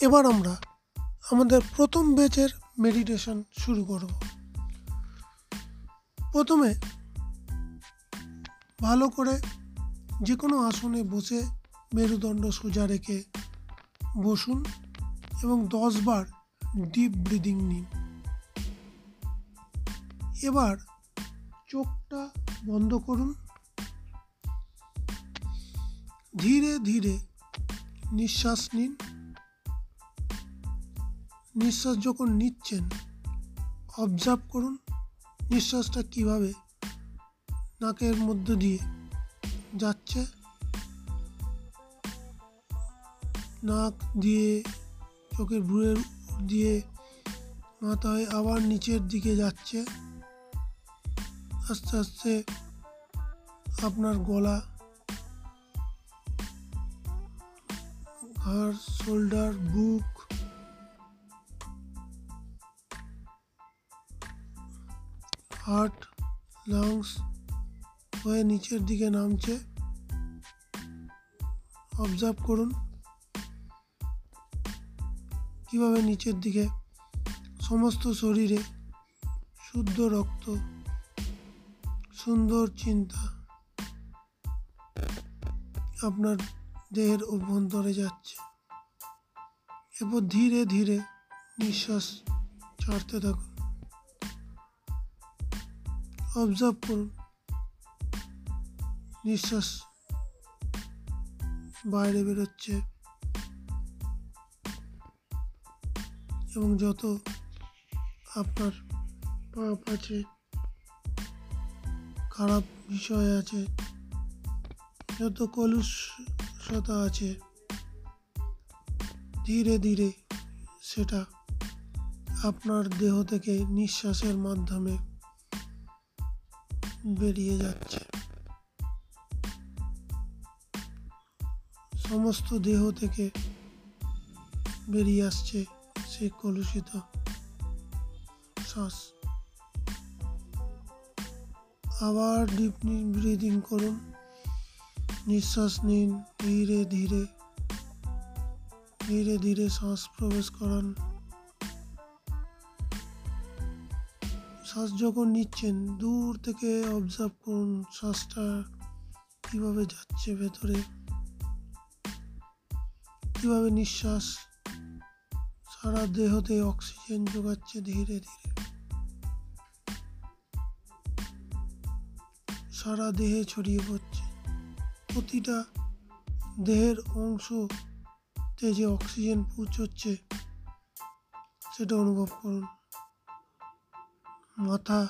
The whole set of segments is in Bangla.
এবার আমরা আমাদের প্রথম ব্যাচের মেডিটেশন শুরু করব। প্রথমে ভালো করে যে কোনো আসনে বসে মেরুদণ্ড সোজা রেখে বসুন এবং দশ বার ডিপ ব্রিদিং নিন। এবার চোখটা বন্ধ করুন। ধীরে ধীরে নিঃশ্বাস নিন। নিঃশ্বাস যখন নিচ্ছেন অবজার্ভ করুন নিঃশ্বাসটা কীভাবে নাকের মধ্য দিয়ে যাচ্ছে। নাক দিয়ে, চোখের ভুঁড়ের দিয়ে মাথায় আবার নিচের দিকে যাচ্ছে। আস্তে আস্তে আপনার গলা, ঘাড়, শোল্ডার, বুক হার্ট, লাংস হয়ে নিচের দিকে নামছে। অবজার্ভ করুন। কীভাবে নিচের দিকে? সমস্ত শরীরে শুদ্ধ রক্ত, সুন্দর চিন্তা আপনার দেহের অভ্যন্তরে যাচ্ছে। এরপর ধীরে ধীরে নিঃশ্বাস ছাড়তে থাকুন। অবজার্ভ করুন নিঃশ্বাস বাইরে বেরোচ্ছে। এবং যত আপনার পাপ আছে, খারাপ বিষয় আছে, যত কলুষতা আছে, ধীরে ধীরে সেটা আপনার দেহ থেকে নিঃশ্বাসের মাধ্যমে বেরিয়ে যাচ্ছে। সমস্ত দেহ থেকে বেরিয়ে আসছে সেই কলুষিত শ্বাস। আবার ডিপ ব্রিদিং করুন। নিঃশ্বাস নিন। ধীরে ধীরে ধীরে ধীরে শ্বাস প্রবেশ করান। শ্বাস যখন নিচ্ছেন, দূর থেকে অবজার্ভ করুন শ্বাসটা কীভাবে যাচ্ছে ভেতরে। কীভাবে নিঃশ্বাস সারা দেহতে অক্সিজেন যোগাচ্ছে ধীরে ধীরে। সারা দেহে ছড়িয়ে পড়ছে। প্রতিটা দেহের অংশতে যে অক্সিজেন পৌঁছচ্ছে, সেটা অনুভব করুন। মাথা,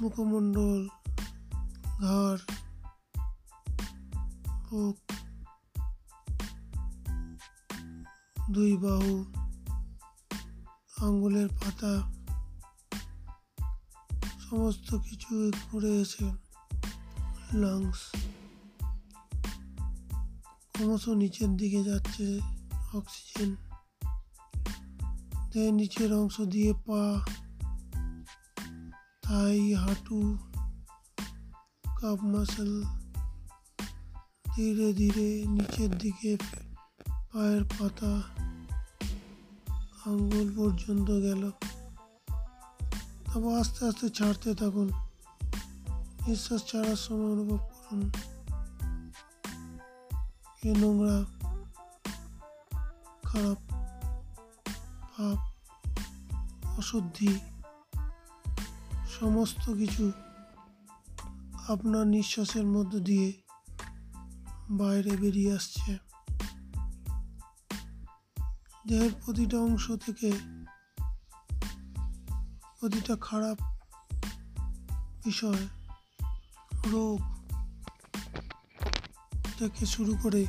মুখমণ্ডল, ঘাড়, বুক, দুই বাহু, আঙ্গুলের পাতা, সমস্ত কিছু ঘুরে এসে লাংস ক্রমশ নিচের দিকে যাচ্ছে অক্সিজেন দেহের নিচের অংশ দিয়ে পা থাই হাঁটু কাপ মাসেল ধীরে ধীরে নিচের দিকে পায়ের পাতা আঙ্গুল পর্যন্ত গেল তারপর আস্তে আস্তে ছাড়তে থাকুন নিঃশ্বাস ছাড়ার সময় অনুভব করুন এ নোংরা খারাপ ভাব অশুদ্ধি, সমস্ত কিছু আপনার নিঃশ্বাসের মধ্য দিয়ে বাইরে বেরিয়ে আসছে। দেহের প্রতিটা অংশ থেকে প্রতিটা খারাপ বিষয়, রোগ থেকে শুরু করে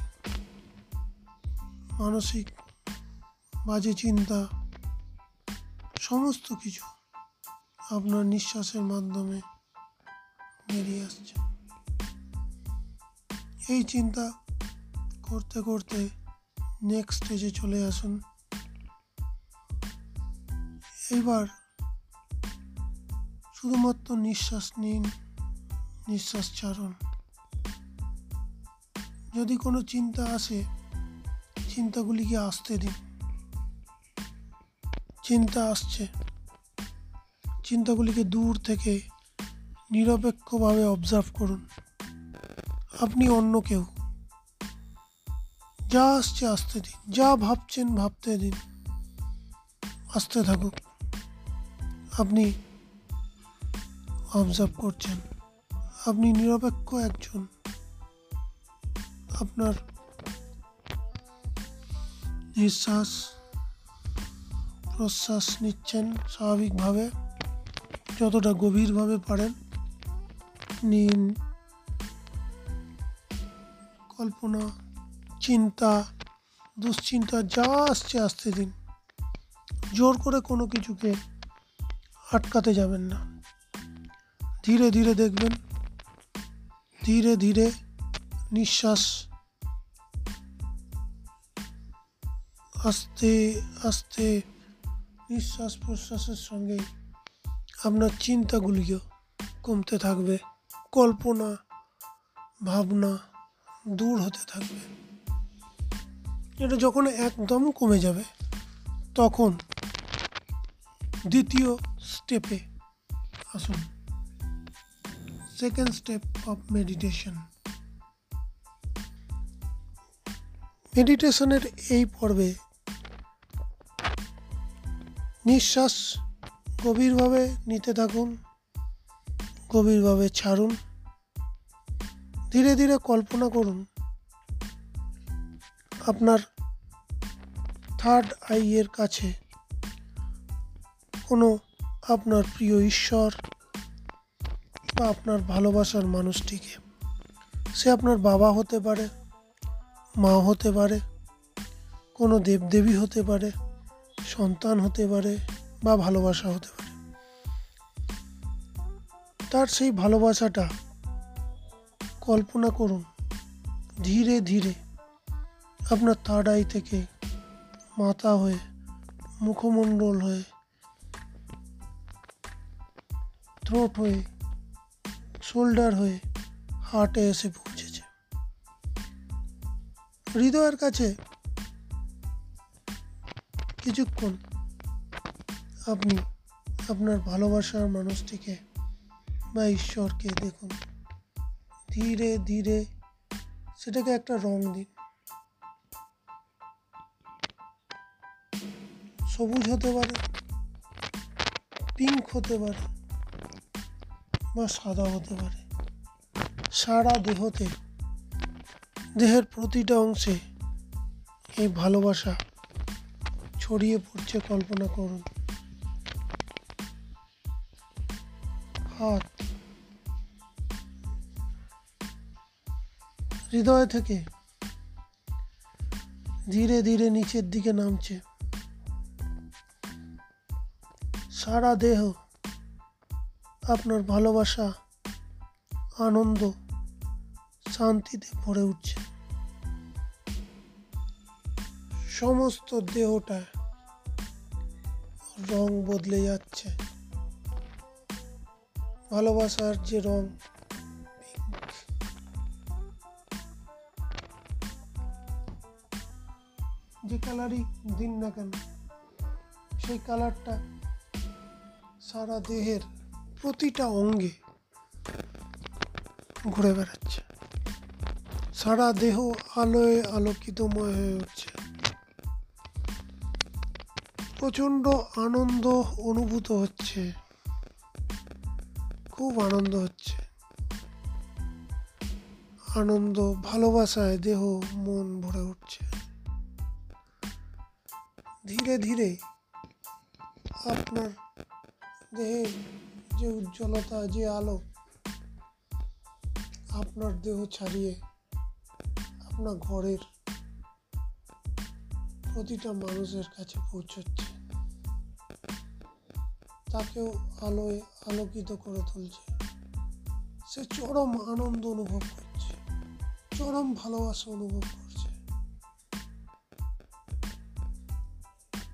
মানসিক বাজে চিন্তা সমস্ত কিছু আপনার নিঃশ্বাসের মাধ্যমে বেরিয়ে আসছে। এই চিন্তা করতে করতে নেক্সট স্টেজে চলে আসুন। এবার শুধুমাত্র নিঃশ্বাস নিন, নিঃশ্বাস ছাড়ুন। যদি কোনো চিন্তা আসে, চিন্তাগুলিকে আসতে দিন। চিন্তা আসছে। চিন্তাগুলিকে দূর থেকে নিরপেক্ষভাবে অবজার্ভ করুন। আপনি অন্য কেউ। যা আসছে আসতে দিন, যা ভাবছেন ভাবতে দিন। আসতে থাকুক। আপনি অবজার্ভ করছেন। আপনি নিরপেক্ষ একজন। আপনার নিঃশ্বাস প্রশ্বাস নিচ্ছেন স্বাভাবিকভাবে, যতটা গভীরভাবে পারেন। নিন কল্পনা, চিন্তা, দুশ্চিন্তা, যা আসছে আসতে দিন। জোর করে কোনো কিছুকে আটকাতে যাবেন না। ধীরে ধীরে দেখবেন, ধীরে ধীরে নিঃশ্বাস আস্তে আস্তে নিঃশ্বাস প্রশ্বাসের সঙ্গে আপনার চিন্তাগুলিও কমতে থাকবে, কল্পনা, ভাবনা দূর হতে থাকবে। এটা যখন একদম কমে যাবে, তখন দ্বিতীয় স্টেপে আসুন। Second step of meditation. মেডিটেশনের এই পর্বে নিঃশ্বাস গভীরভাবে নিতে থাকুন, গভীরভাবে ছাড়ুন। ধীরে ধীরে কল্পনা করুন, আপনার থার্ড আইয়ের কাছে কোনো আপনার প্রিয় ঈশ্বর বা আপনার ভালোবাসার মানুষটিকে। সে আপনার বাবা হতে পারে, মা হতে পারে, কোনো দেবদেবী হতে পারে সন্তান হতে পারে বা ভালোবাসা হতে পারে। তার সেই ভালোবাসাটা কল্পনা করুন, ধীরে ধীরে আপনার আই থেকে মাথা হয়ে, মুখমণ্ডল হয়ে থ্রোট হয়ে শোল্ডার হয়ে হার্টে এসে পৌঁছেছে। হৃদয়ের কাছে কিছুক্ষণ আপনি আপনার ভালোবাসার মানুষটিকে বা ঈশ্বরকে দেখুন। ধীরে ধীরে সেটাকে একটা রং দিন। সবুজ হতে পারে পিঙ্ক হতে পারে বা সাদা হতে পারে। সারা দেহতে, দেহের প্রতিটা অংশে এই ভালোবাসা ছড়িয়ে পড়ছে, কল্পনা করুন। হাত। হৃদয় থেকে ধীরে ধীরে নিচের দিকে নামছে। সারা দেহ, আপনার ভালোবাসা, আনন্দ, শান্তিতে ভরে উঠছে। সমস্ত দেহটা রং বদলে যাচ্ছে। ভালোবাসার যে রং যে কালারই দিন না কেন, সেই কালারটা সারা দেহের প্রতিটা অঙ্গে ঘুরে বেড়াচ্ছে। সারা দেহ আলোয় আলোকিতময় হয়ে উঠছে। প্রচণ্ড আনন্দ অনুভূত হচ্ছে। খুব আনন্দ হচ্ছে। আনন্দ, ভালোবাসায় দেহ, মন ভরে উঠছে। ধীরে ধীরে আপনার দেহের যে উজ্জ্বলতা, যে আলো, আপনার দেহ ছাড়িয়ে আপনার ঘরের প্রতিটা মানুষের কাছে পৌঁছচ্ছে। তাকেও আলোয় আলোকিত করে তুলছে। সে চরম আনন্দ অনুভব করছে। চরম ভালোবাসা অনুভব করছে।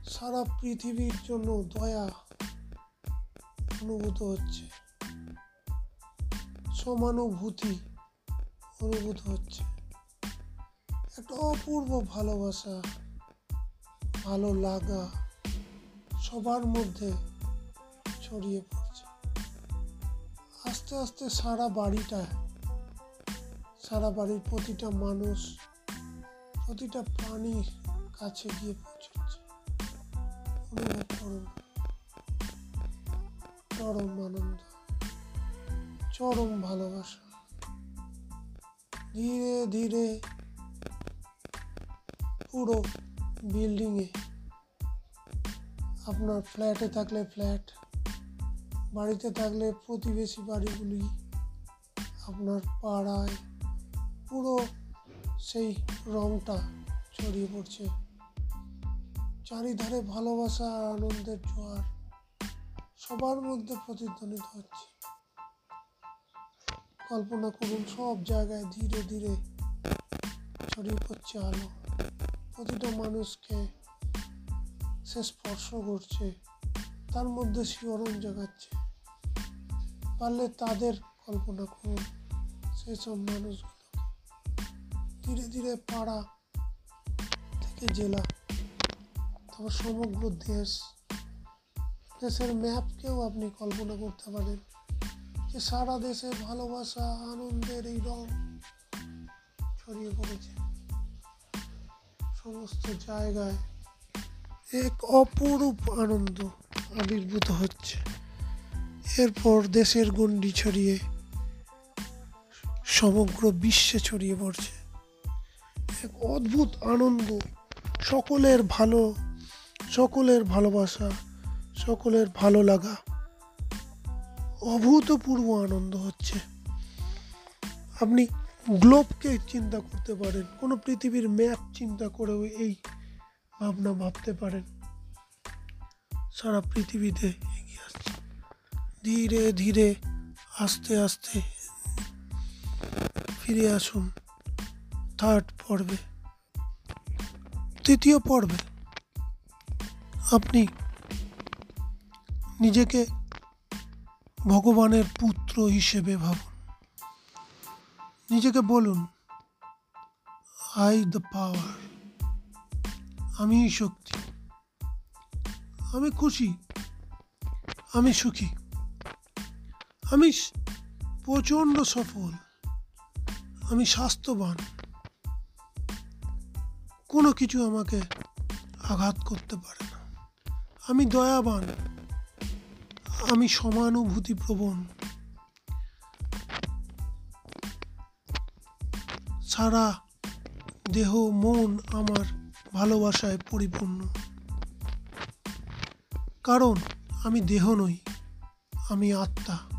সারা পৃথিবীর জন্য দয়া অনুভূত হচ্ছে। সমানুভূতি অনুভূত হচ্ছে। একটা অপূর্ব ভালোবাসা, ভালো লাগা সবার মধ্যে ছড়িয়ে পড়ছে আস্তে আস্তে সারা বাড়িটা, সারা বাড়ির প্রতিটা মানুষ, প্রতিটা প্রাণীর কাছে গিয়ে পৌঁছচ্ছে চরম আনন্দ, চরম ভালোবাসা। ধীরে ধীরে পুরো বিল্ডিংয়ে আপনার ফ্ল্যাটে থাকলে ফ্ল্যাট বাড়িতে থাকলে প্রতিবেশী বাড়িগুলি আপনার পাড়ায় পুরো সেই রংটা ছড়িয়ে পড়ছে। চারিধারে ভালোবাসা আর আনন্দের জোয়ার সবার মধ্যে প্রতিধ্বনিত হচ্ছে। কল্পনা করুন, সব জায়গায় ধীরে ধীরে ছড়িয়ে পড়ছে আলো। প্রতিটা মানুষকে সে স্পর্শ করছে, তার মধ্যে শিহরণ জাগাচ্ছে। পারলে তাদের কল্পনা করুন সেই সব মানুষগুলোকে ধীরে ধীরে পাড়া থেকে জেলা, তারপর সমগ্র দেশ। দেশের ম্যাপকেও আপনি কল্পনা করতে পারেন যে সারা দেশে ভালোবাসা, আনন্দের এই রং ছড়িয়ে পড়েছে। সমস্ত জায়গায় এক অপরূপ আনন্দ আবির্ভূত হচ্ছে। এরপর দেশের গণ্ডি ছড়িয়ে সমগ্র বিশ্বে ছড়িয়ে পড়ছে। এক অদ্ভুত আনন্দ, সকলের ভালো, সকলের ভালোবাসা, সকলের ভালো লাগা। অভূতপূর্ব আনন্দ হচ্ছে। আপনি গ্লোবকে চিন্তা করতে পারেন, কোনো পৃথিবীর ম্যাপ চিন্তা করেও এই ভাবনা ভাবতে পারেন। সারা পৃথিবীতে ধীরে ধীরে আস্তে আস্তে ফিরে আসুন থার্ড পর্বে। তৃতীয় পর্বে আপনি নিজেকে ভগবানের পুত্র হিসেবে ভাবুন। নিজেকে বলুন আই দ্য পাওয়ার আমি শক্তি। আমি খুশি, আমি সুখী। আমি প্রচণ্ড সফল। আমি স্বাস্থ্যবান। কোনো কিছু আমাকে আঘাত করতে পারে না। আমি দয়াবান। আমি সমানুভূতি প্রবণ সারা দেহ, মন আমার ভালোবাসায় পরিপূর্ণ। কারণ আমি দেহ নই, আমি আত্মা।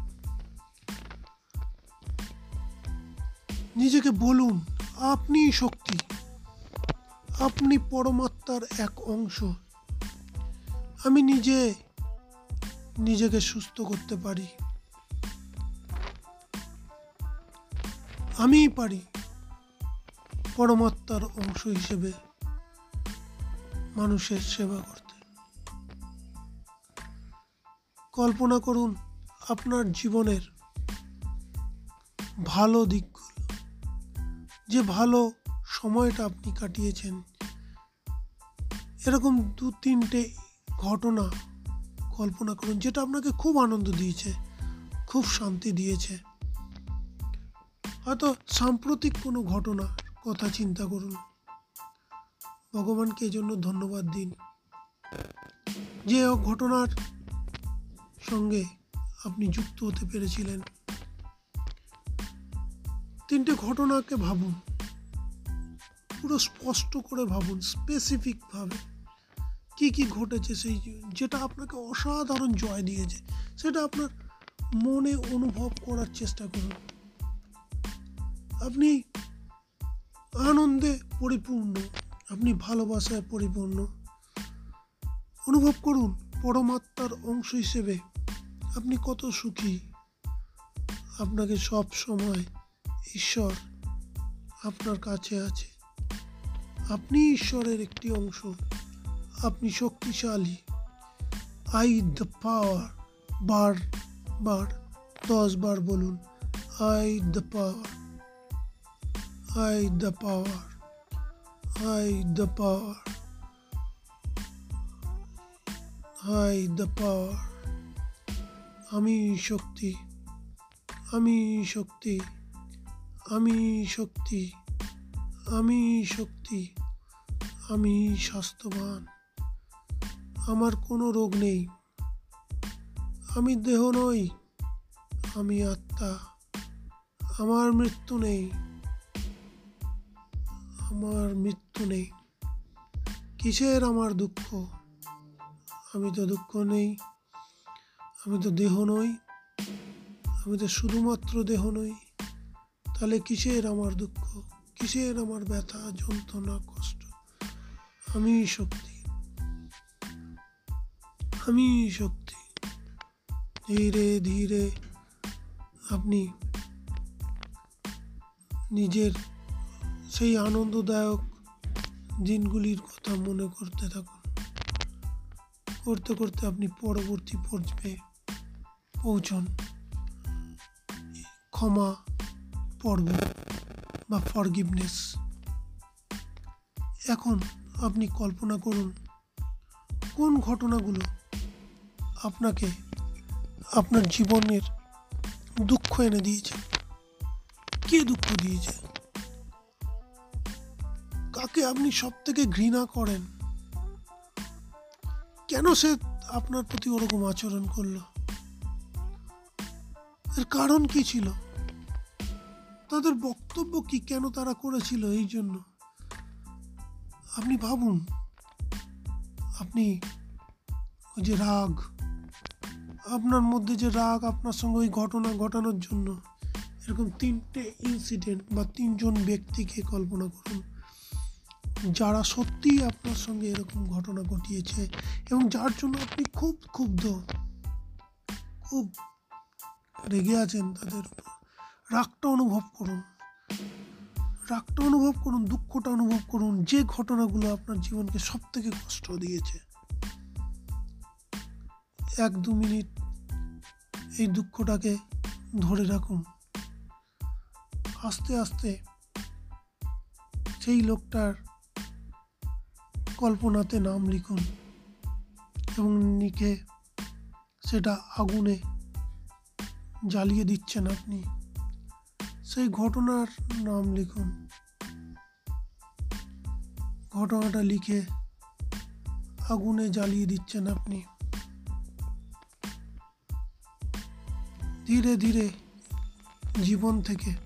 নিজেকে বলুন আপনি শক্তি। আপনি পরমাত্মার এক অংশ। আমি নিজে নিজেকে সুস্থ করতে পারি। আমিই পারি পরমাত্মার অংশ হিসেবে মানুষের সেবা করতে। কল্পনা করুন, আপনার জীবনের ভালো দিকগুলো যে ভালো সময়টা আপনি কাটিয়েছেন। এরকম দু তিনটে ঘটনা কল্পনা করুন, যেটা আপনাকে খুব আনন্দ দিয়েছে, খুব শান্তি দিয়েছে। হয়তো সাম্প্রতিক কোনো ঘটনা কথা চিন্তা করুন। ভগবানকে এজন্য ধন্যবাদ দিন। যে ঘটনার সঙ্গে আপনি যুক্ত হতে পেরেছিলেন। তিনটে ঘটনাকে ভাবুন। পুরো স্পষ্ট করে ভাবুন স্পেসিফিকভাবে কি কি ঘটেছে সেই যেটা আপনাকে অসাধারণ জয় দিয়েছে, সেটা আপনার মনে অনুভব করার চেষ্টা করুন। আপনি আনন্দে পরিপূর্ণ, আপনি ভালোবাসায় পরিপূর্ণ। অনুভব করুন, পরমাত্মার অংশ হিসেবে আপনি কত সুখী। আপনাকে সব সময় ঈশ্বর আপনার কাছে আছে। আপনি ঈশ্বরের একটি অংশ। আপনি শক্তিশালী। আই দ্য পাওয়ার বার বার, দশ বার বলুন I the power I the power I the power I the power আমি শক্তি আমি শক্তি। আমি শক্তি আমি শক্তি, আমি স্বাস্থ্যবান। আমার কোনো রোগ নেই। আমি দেহ নই, আমি আত্মা। আমার মৃত্যু নেই। আমার মৃত্যু নেই। কিসের আমার দুঃখ? আমি তো দুঃখ নেই। আমি তো দেহ নই। আমি তো শুধুমাত্র দেহ নই। তাহলে কিসের আমার দুঃখ? কিসের আমার ব্যথা, যন্ত্রণা, কষ্ট? আমি শক্তি। আমি শক্তি। ধীরে ধীরে আপনি নিজের সেই আনন্দদায়ক দিনগুলির কথা মনে করতে থাকুন। করতে করতে আপনি পরবর্তী পর্বে পৌঁছন। ক্ষমা পর্ব বা ফরগিভনেস এখন আপনি কল্পনা করুন, কোন ঘটনাগুলো আপনাকে আপনার জীবনের দুঃখ এনে দিয়েছে? কে দুঃখ দিয়েছে? কাকে আপনি সব থেকে ঘৃণা করেন? কেন সে আপনার প্রতি ওরকম আচরণ করল? এর কারণ কি ছিল? তাদের বক্তব্য কি কেন তারা করেছিল এই জন্য? আপনি ভাবুন। আপনি ওই যে রাগ, আপনার মধ্যে যে রাগ আপনার সঙ্গে ওই ঘটনা ঘটানোর জন্য, এরকম তিনটে ইনসিডেন্ট বা তিনজন ব্যক্তিকে কল্পনা করুন, যারা সত্যিই আপনার সঙ্গে এরকম ঘটনা ঘটিয়েছে এবং যার জন্য আপনি খুব ক্ষুব্ধ, খুব রেগে আছেন তাদের উপর। রাগটা অনুভব করুন। রাগটা অনুভব করুন, দুঃখটা অনুভব করুন, যে ঘটনাগুলো আপনার জীবনকে সব থেকে কষ্ট দিয়েছে। এক দু মিনিট এই দুঃখটাকে ধরে রাখুন। আস্তে আস্তে সেই লোকটার কল্পনাতে নাম লিখুন এবং লিখে সেটা আগুনে জ্বালিয়ে দিচ্ছেন আপনি। সেই ঘটনার নাম লিখুন। ঘটনাটা লিখে আগুনে জ্বালিয়ে দিচ্ছেন আপনি। ধীরে ধীরে জীবন থেকে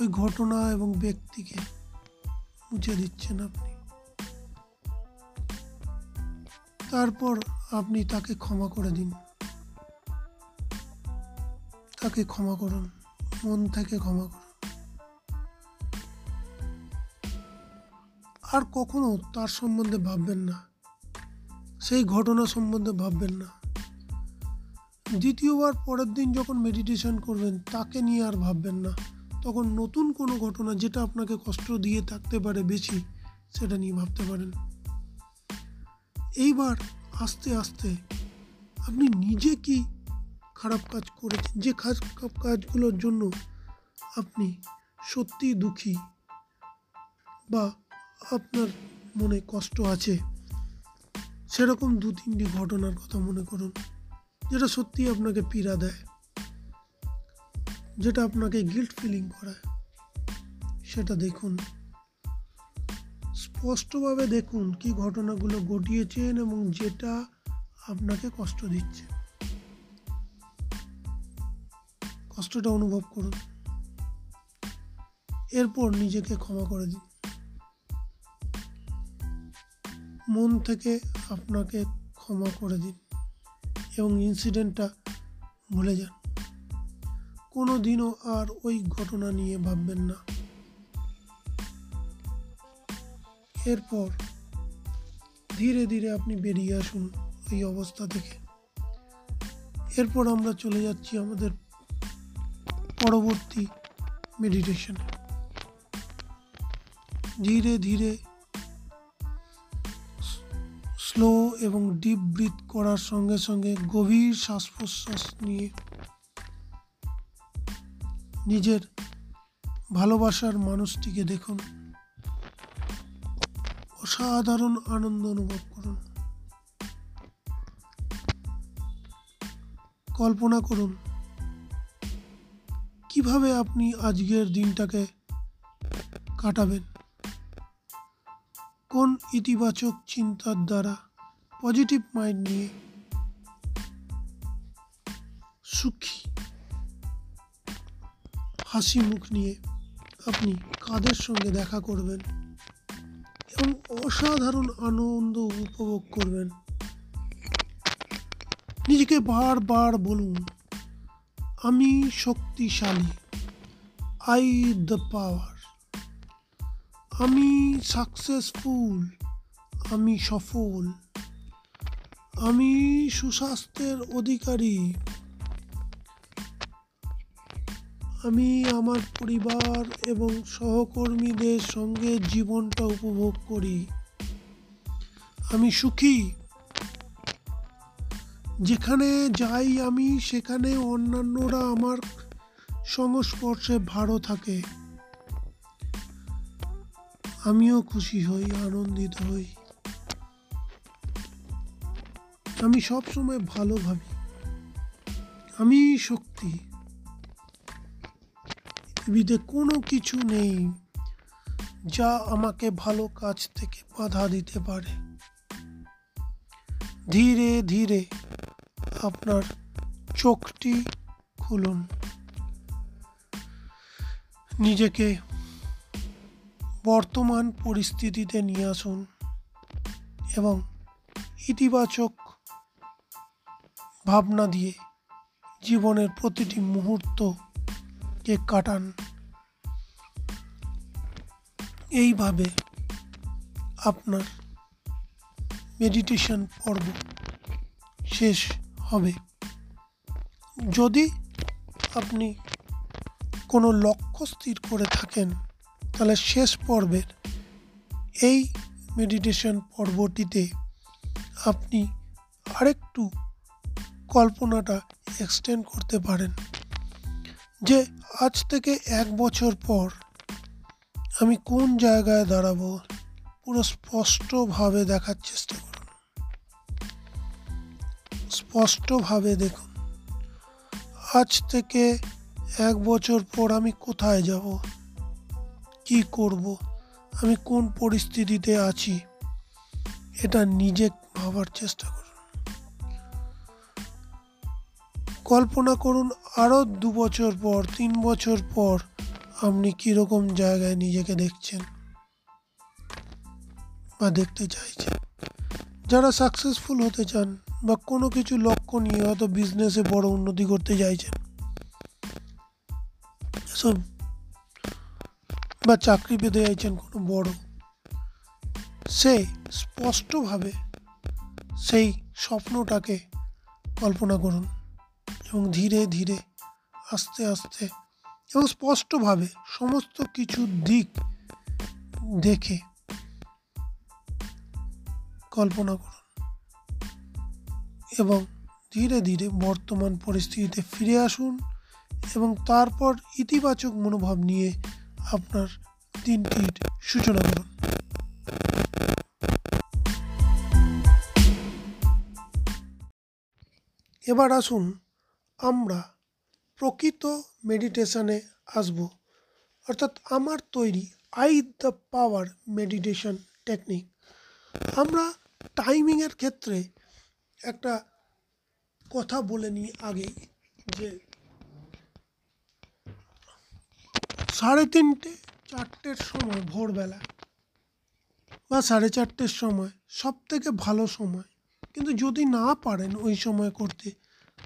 ওই ঘটনা এবং ব্যক্তিকে মুছে দিচ্ছেন আপনি। তারপর আপনি তাকে ক্ষমা করে দিন। তাকে ক্ষমা করুন। মন থেকে ক্ষমা করুন আর কখনো তার সম্বন্ধে ভাববেন না, সেই ঘটনা সম্বন্ধে ভাববেন না। দ্বিতীয়বার পরের দিন যখন মেডিটেশন করবেন, তাকে নিয়ে আর ভাববেন না। তখন নতুন কোনো ঘটনা যেটা আপনাকে কষ্ট দিয়ে থাকতে পারে বেশি, সেটা নিয়ে ভাবতে পারেন। এইবার আস্তে আস্তে আপনি নিজে কি খারাপ কাজ করেছেন, যে খারাপ কাজগুলোর জন্য আপনি সত্যি দুঃখী বা আপনার মনে কষ্ট আছে, সেরকম দু তিনটি ঘটনার কথা মনে করুন, যেটা সত্যি আপনাকে পীড়া দেয়, যেটা আপনাকে গিল্ট ফিলিং করায়, সেটা দেখুন। স্পষ্টভাবে দেখুন কি ঘটনাগুলো ঘটিয়েছেন এবং যেটা আপনাকে কষ্ট দিচ্ছে। কষ্টটা অনুভব করুন। এরপর নিজেকে ক্ষমা করে দিন। মন থেকে আপনাকে ক্ষমা করে দিন এবং ইনসিডেন্টটা ভুলে যান। কোনো দিনও আর ওই ঘটনা নিয়ে ভাববেন না। এরপর ধীরে ধীরে আপনি বেরিয়ে আসুন ওই অবস্থা থেকে। এরপর আমরা চলে যাচ্ছি আমাদের পরবর্তী মেডিটেশনে ধীরে ধীরে স্লো এবং ডিপ ব্রিথ করার সঙ্গে সঙ্গে গভীর শ্বাস প্রশ্বাস নিয়ে নিজের ভালোবাসার মানুষটিকে দেখুন। অসাধারণ আনন্দ অনুভব করুন। কল্পনা করুন কীভাবে আপনি আজকের দিনটাকে কাটাবেন? কোন ইতিবাচক চিন্তার দ্বারা পজিটিভ মাইন্ড নিয়ে সুখী? হাসি মুখ নিয়ে আপনি কাদের সঙ্গে দেখা করবেন? এবং অসাধারণ আনন্দ উপভোগ করবেন? নিজেকে বারবার বলুন আমি শক্তিশালী। আই দ্য পাওয়ার আমি সাকসেসফুল আমি সফল। আমি সুস্বাস্থ্যের অধিকারী। আমি আমার পরিবার এবং সহকর্মীদের সঙ্গে জীবনটা উপভোগ করি। আমি সুখী। যেখানে যাই আমি, সেখানে অন্যান্যরা আমার সংস্পর্শে ভালো থাকে। আমিও খুশি হই, আনন্দিত হই। আমি সব সময় ভালো ভাবি। আমি শক্তি। পৃথিবীতে কোনো কিছু নেই যা আমাকে ভালো কাজ থেকে বাধা দিতে পারে। ধীরে ধীরে আপনার চোখটি খুলুন। নিজেকে বর্তমান পরিস্থিতিতে নিয়ে আসুন এবং ইতিবাচক ভাবনা দিয়ে জীবনের প্রতিটি মুহূর্তকে কাটান। এইভাবে আপনার মেডিটেশন পর্ব শেষ হবে। যদি আপনি কোনো লক্ষ্য স্থির করে থাকেন, তাহলে শেষ পর্বের এই মেডিটেশন পর্বটিতে আপনি আরেকটু কল্পনাটা এক্সটেন্ড করতে পারেন। যে আজ থেকে এক বছর পর আমি কোন জায়গায় দাঁড়াবো, পুরো স্পষ্টভাবে দেখার চেষ্টা করুন স্পষ্টভাবে দেখুন, আজ থেকে এক বছর পর আমি কোথায় যাব? কি করব? আমি কোন পরিস্থিতিতে আছি? এটা নিজে ভাবার চেষ্টা করুন। কল্পনা করুন, আরও দু বছর পর, তিন বছর পর আপনি কীরকম জায়গায় নিজেকে দেখছেন বা দেখতে চাইছেন। যারা সাকসেসফুল হতে চান বা কোনো কিছু লক্ষ্য নিয়ে হয়তো বিজনেসে বড় উন্নতি করতে চাইছেন। বা চাকরি পেতে চাইছেন কোনো বড়। সে স্পষ্টভাবে সেই স্বপ্নটাকে কল্পনা করুন এবং ধীরে ধীরে, আস্তে আস্তে এবং স্পষ্টভাবে সমস্ত কিছু দিক দেখে কল্পনা করুন। এবং ধীরে ধীরে বর্তমান পরিস্থিতিতে ফিরে আসুন এবং তারপর ইতিবাচক মনোভাব নিয়ে আপনার দিনটির সূচনা করুন। এবার আসুন আমরা প্রকৃত মেডিটেশনে আসব। অর্থাৎ আমার তৈরি I the power meditation technique. আমরা টাইমিংয়ের ক্ষেত্রে একটা কথা বলে নিই আগেই, যে সাড়ে তিনটে, চারটের সময়, ভোরবেলা, বা সাড়ে চারটের সময় সব থেকে ভালো সময়। কিন্তু যদি না পারেন ওই সময় করতে,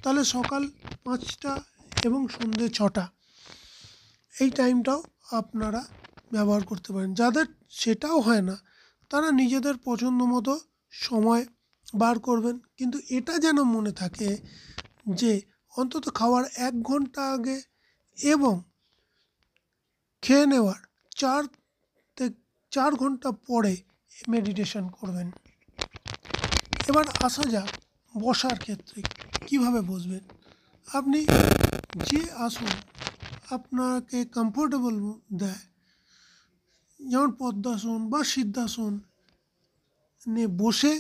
তাহলে সকাল পাঁচটা এবং সন্ধে ছটা, এই টাইমটাও আপনারা ব্যবহার করতে পারেন। যাদের সেটাও হয় না, তারা নিজেদের পছন্দ মতো সময় বার করবেন। কিন্তু এটা যেন মনে থাকে যে অন্তত খাওয়ার এক ঘণ্টা আগে এবং খেয়ে নেওয়ার চার চার ঘণ্টা পরে মেডিটেশন করবেন। এবার আসা যাক বসার ক্ষেত্রে কীভাবে বসবেন। আপনি যে আসন আপনাকে কমফোর্টেবল দেয়, যেমন পদ্মাসন বা সিদ্ধাসন নিয়ে বসে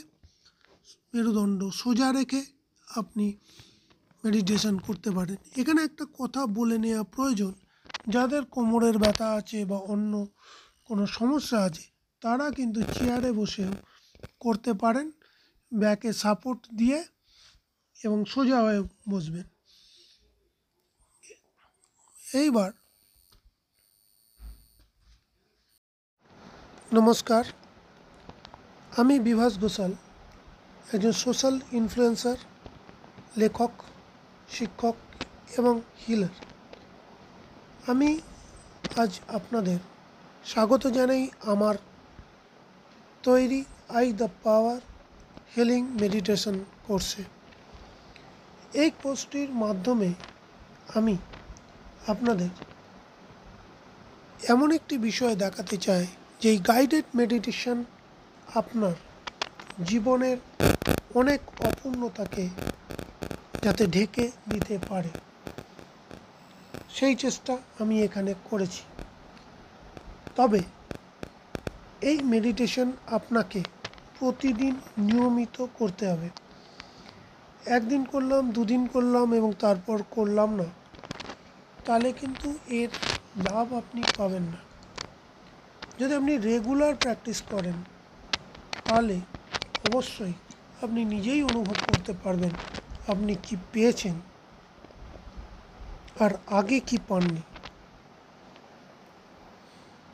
মেরুদণ্ড সোজা রেখে আপনি মেডিটেশন করতে পারেন। এখানে একটা কথা বলে নেওয়া প্রয়োজন, যাদের কোমরের ব্যথা আছে বা অন্য কোনো সমস্যা আছে, তারা কিন্তু চেয়ারে বসেও করতে পারেন ব্যাকে সাপোর্ট দিয়ে এবং সোজা হয়ে বসবেন। এইবার নমস্কার, আমি বিভাস ঘোষাল। একজন সোশ্যাল ইনফ্লুয়েন্সার, লেখক, শিক্ষক এবং হিলার। আমি আজ আপনাদের স্বাগত জানাই আমার তৈরি I the power healing meditation কোর্সে। এই কোর্সটির মাধ্যমে আমি আপনাদের এমন একটি বিষয় দেখাতে চাই যে এই গাইডেড মেডিটেশন আপনার জীবনের অনেক অপূর্ণতাকে যাতে ঢেকে দিতে পারে। সেই চেষ্টা আমি এখানে করেছি। তবে এই মেডিটেশন আপনাকে প্রতিদিন নিয়মিত করতে হবে। একদিন করলাম, দুদিন করলাম এবং তারপর করলাম না, তাহলে কিন্তু এর লাভ আপনি পাবেন না। যদি আপনি রেগুলার প্র্যাকটিস করেন, তাহলে অবশ্যই। আপনি নিজেই অনুভব করতে পারবেন আপনি কি পেয়েছেন। আর আগে কি পাননি।